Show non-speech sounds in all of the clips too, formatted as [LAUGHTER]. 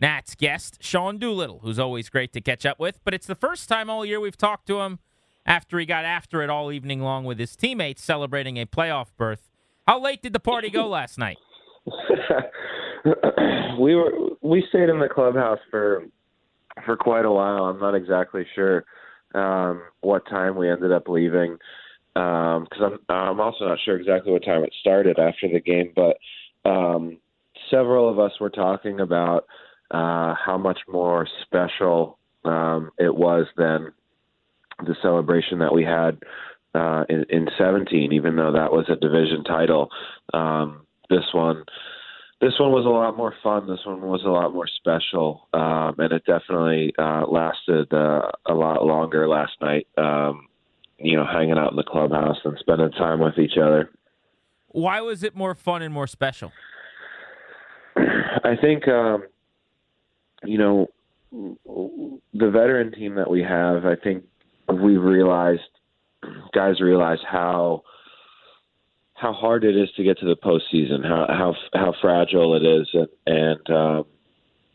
Nats guest Sean Doolittle, who's always great to catch up with, but it's the first time all year we've talked to him after he got after it all evening long with his teammates celebrating a playoff berth. How late did the party go last night? [LAUGHS] we were we stayed in the clubhouse for for quite a while. I'm not exactly sure um, what time we ended up leaving because I'm I'm also not sure exactly what time it started after the game, but um, several of us were talking about uh, how much more special um, it was than the celebration that we had uh, in, in 17, even though that was a division title. Um, this one, this one was a lot more fun. This one was a lot more special, um, and it definitely uh, lasted uh, a lot longer last night. Um, you know, hanging out in the clubhouse and spending time with each other. Why was it more fun and more special? I think, um, you know, the veteran team that we have, I think we've realized, guys realize how how hard it is to get to the postseason, how how how fragile it is, and, um,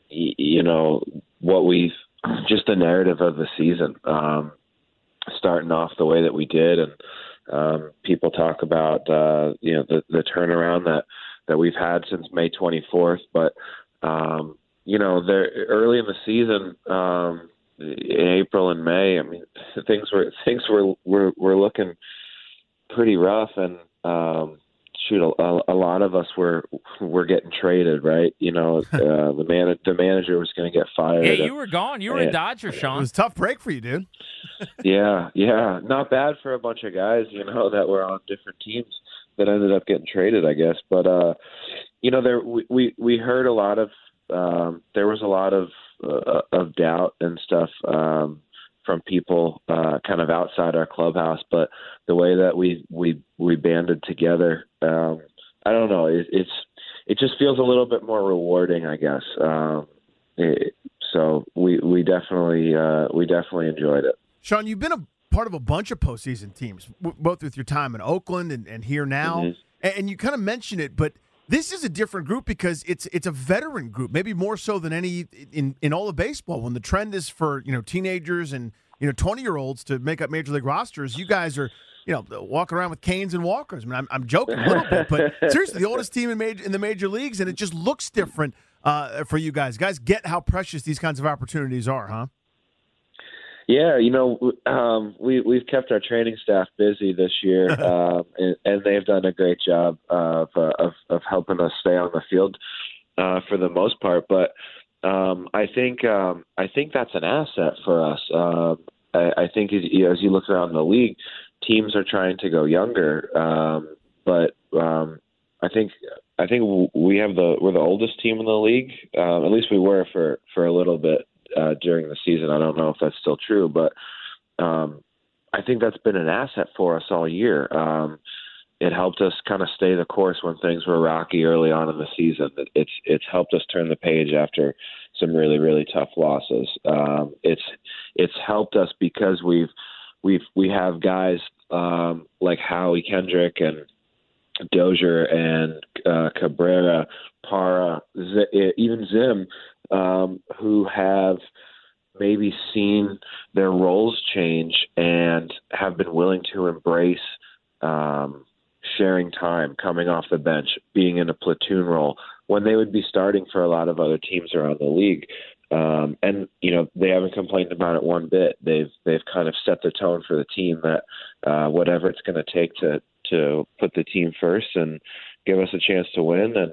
you know what we've just the narrative of the season, um, starting off the way that we did, and um, people talk about uh, you know the, the turnaround that that we've had since May 24th, but um, you know, there early in the season, um, in April and May, I mean, [LAUGHS] things were things were were, were looking pretty rough, and um, shoot, a, a lot of us were were getting traded, right? You know, [LAUGHS] uh, the man the manager was going to get fired. Yeah, you were gone. You were a Dodger, Sean. It was a tough break for you, dude. [LAUGHS] yeah, yeah, not bad for a bunch of guys, you know, that were on different teams that ended up getting traded, I guess. But uh, you know, there we we, we heard a lot of um, there was a lot of uh, of doubt and stuff um, from people uh, kind of outside our clubhouse. But the way that we we we banded together, um, I don't know. It, it's it just feels a little bit more rewarding, I guess. Um, it, so we we definitely uh, we definitely enjoyed it. Sean, you've been a part of a bunch of postseason teams, w- both with your time in Oakland and, and here now. Mhm. And, and you kind of mentioned it, but this is a different group because it's it's a veteran group, maybe more so than any in, in all of baseball. When the trend is for you know teenagers and you know twenty year olds to make up major league rosters, you guys are you know walking around with canes and walkers. I mean, I'm, I'm joking a little bit, but [LAUGHS] seriously, the oldest team in major in the major leagues, and it just looks different uh, for you guys. Guys, get how precious these kinds of opportunities are, huh? Yeah, you know, um, we we've kept our training staff busy this year, [LAUGHS] um, and, and they've done a great job of uh, of, of helping us stay on the field uh, for the most part. But um, I think um, I think that's an asset for us. Um, I, I think as, you know, as you look around the league, teams are trying to go younger, um, but um, I think I think we have the we're the oldest team in the league. Um, at least we were for for a little bit uh, during the season. I don't know if that's still true, but um, I think that's been an asset for us all year. Um, it helped us kind of stay the course when things were rocky early on in the season. It's it's helped us turn the page after some really really tough losses. Um, it's it's helped us because we've we've we have guys um, like Howie Kendrick and Dozier and uh, Cabrera, Parra, Z- even Zim, um, who have maybe seen their roles change and have been willing to embrace um, sharing time, coming off the bench, being in a platoon role when they would be starting for a lot of other teams around the league. Um, and you know they haven't complained about it one bit. They've they've kind of set the tone for the team that uh, whatever it's going to take to to put the team first and give us a chance to win. And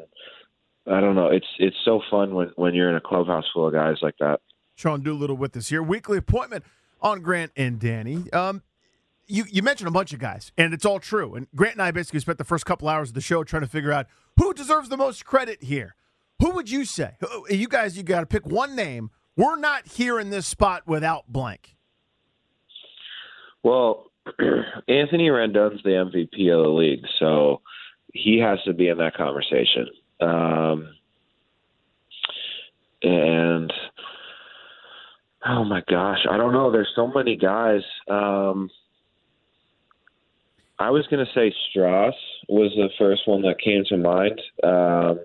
I don't know, it's it's so fun when when you're in a clubhouse full of guys like that. Sean Doolittle with us here. Weekly appointment on Grant and Danny. Um, you, you mentioned a bunch of guys, and it's all true. And Grant and I basically spent the first couple hours of the show trying to figure out who deserves the most credit here. Who would you say? You guys, you got to pick one name. We're not here in this spot without blank. Well, [CLEARS THROAT] Anthony Rendon's the MVP of the league, so he has to be in that conversation. Um, and oh my gosh, I don't know. There's so many guys. Um, I was going to say Stras was the first one that came to mind, um,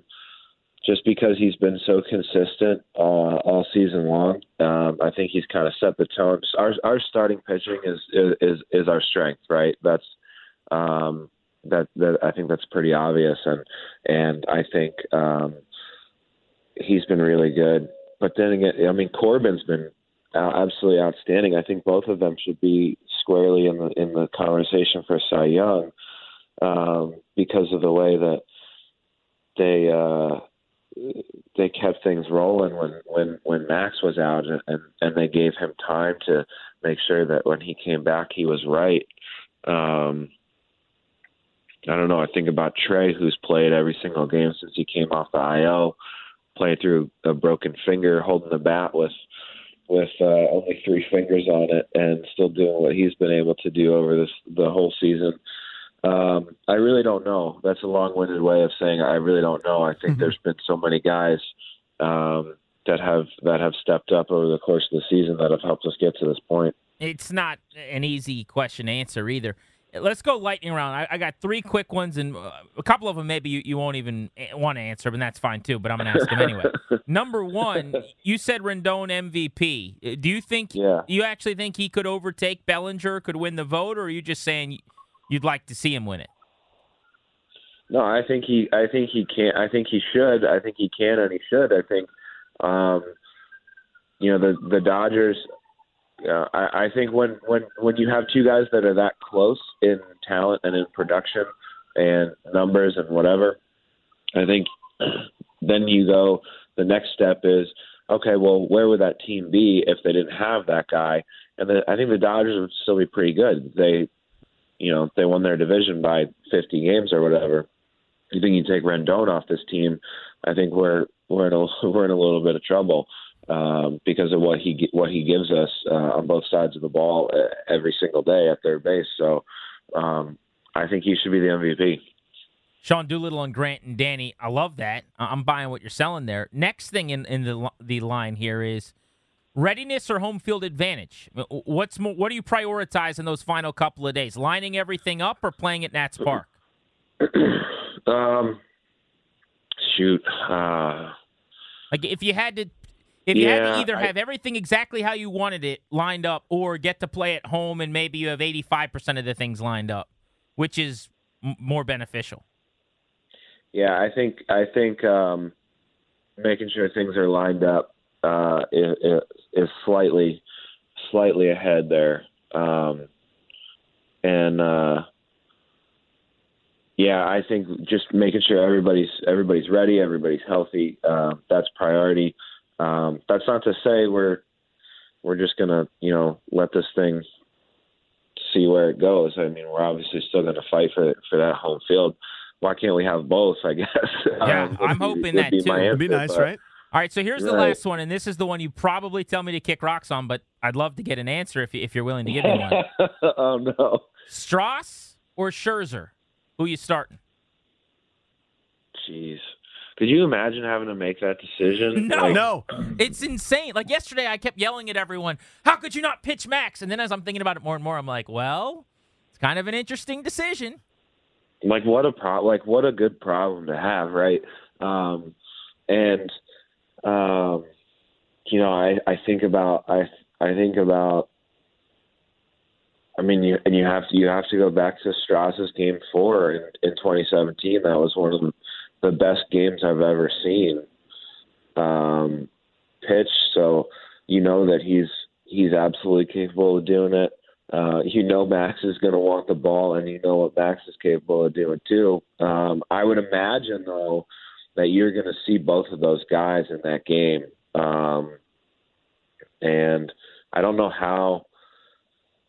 just because he's been so consistent uh, all season long. Um, I think he's kind of set the tone. Our our starting pitching is is is our strength, right? That's um, that that I think that's pretty obvious, and and I think um, he's been really good. But then again, I mean Corbin's been absolutely outstanding. I think both of them should be squarely in the in the conversation for Cy Young um, because of the way that they uh, they kept things rolling when when when Max was out, and, and and they gave him time to make sure that when he came back, he was right. Um, I don't know. I think about Trea, who's played every single game since he came off the IL, playing through a broken finger, holding the bat with with uh, only three fingers on it, and still doing what he's been able to do over this the whole season. Um, I really don't know. That's a long-winded way of saying I really don't know. I think there's been so many guys um, that have that have stepped up over the course of the season that have helped us get to this point. It's not an easy question to answer either. Let's go lightning round. I, I got three quick ones, and uh, a couple of them maybe you, you won't even want to answer, and that's fine too. But I'm going to ask them anyway. [LAUGHS] Number one, you said Rendon MVP. Uh, Do you think Yeah. you actually think he could overtake Bellinger, could win the vote, or are you just saying you'd like to see him win it? No, I think he. I think he can. I think he should. I think he can, and he should. I think, um, you know, the the Dodgers. Uh, I, I think when when when you have two guys that are that close in talent and in production and numbers and whatever, I think [CLEARS THROAT] then you go. The next step is okay. Well, where would that team be if they didn't have that guy? And the, I think the Dodgers would still be pretty good. They, you know, they won their division by 50 games or whatever you think you take Rendon off this team, I think we're we're in a [LAUGHS] we're in a little bit of trouble um, because of what he what he gives us uh, on both sides of the ball uh, every single day at third base. So um, I think he should be the MVP. Sean Doolittle and Grant and Danny, I love that. I'm buying what you're selling there. Next thing in, in the the line here is readiness or home field advantage. What's more, what do you prioritize in those final couple of days? Lining everything up or playing at Nats Park? [CLEARS THROAT] Um, shoot, uh, Like if you had to if you had to Yeah, either I- have everything exactly how you wanted it lined up or get to play at home and maybe you have 85% of the things lined up, which is m- more beneficial. yeah, I think I think um, making sure things are lined up uh, is, is slightly slightly ahead there, um, and uh, yeah, I think just making sure everybody's everybody's ready, everybody's healthy. Um, that's priority. Um, that's not to say we're we're just gonna you know let this thing see where it goes. I mean, we're obviously still gonna fight for for that home field. Why can't we have both? I guess. [LAUGHS] Yeah, would I'm be- hoping that be too. my It'd be nice, but- right? All right, so here's the Right. last one, and this is the one you probably tell me to kick rocks on, but I'd love to get an answer if, you, if you're willing to give me one. [LAUGHS] oh no. Stras or Scherzer? Who you starting? Jeez. Could you imagine having to make that decision? No. Like, No. [CLEARS THROAT] It's insane. Like yesterday, I kept yelling at everyone, "How could you not pitch Max?" And then as I'm thinking about it more and more, I'm like, "Well, it's kind of an interesting decision." like what a pro like what a good problem to have right um and um you know i i think about i i think about i mean you and you have to you have to go back to Stras's game four in in 2017 that was one of the, the best games i've ever seen um pitch so you know that he's he's absolutely capable of doing it uh, you know Max is going to want the ball, and you know what Max is capable of doing too. Um, I would imagine though that you're going to see both of those guys in that game, um, and I don't know how.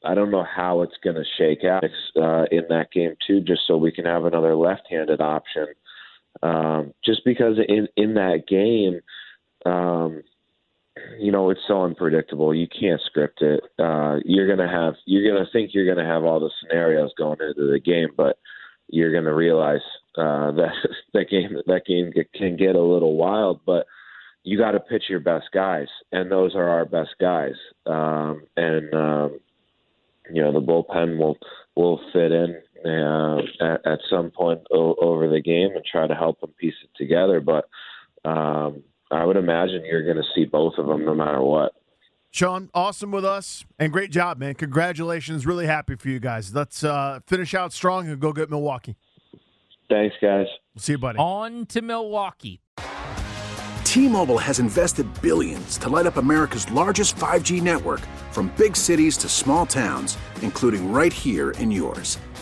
I don't know how it's going to shake out uh, in that game too. Just so we can have another left-handed option. Um, just because in in that game, um, you know, it's so unpredictable. You can't script it. Uh, you're gonna have you're gonna think you're gonna have all the scenarios going into the game, but you're gonna realize uh, [LAUGHS] that that game that game can get a little wild. But you got to pitch your best guys, and those are our best guys. Um, and um, you know, the bullpen will will fit in uh, at, at some point o- over the game and try to help them piece it together. But um, I would imagine you're going to see both of them no matter what. Sean, awesome with us and great job, man. Congratulations. Really happy for you guys. Let's uh, finish out strong and go get Milwaukee. Thanks, guys. See you, buddy. On to Milwaukee. T-Mobile has invested billions to light up America's largest 5G network from big cities to small towns, including right here in yours.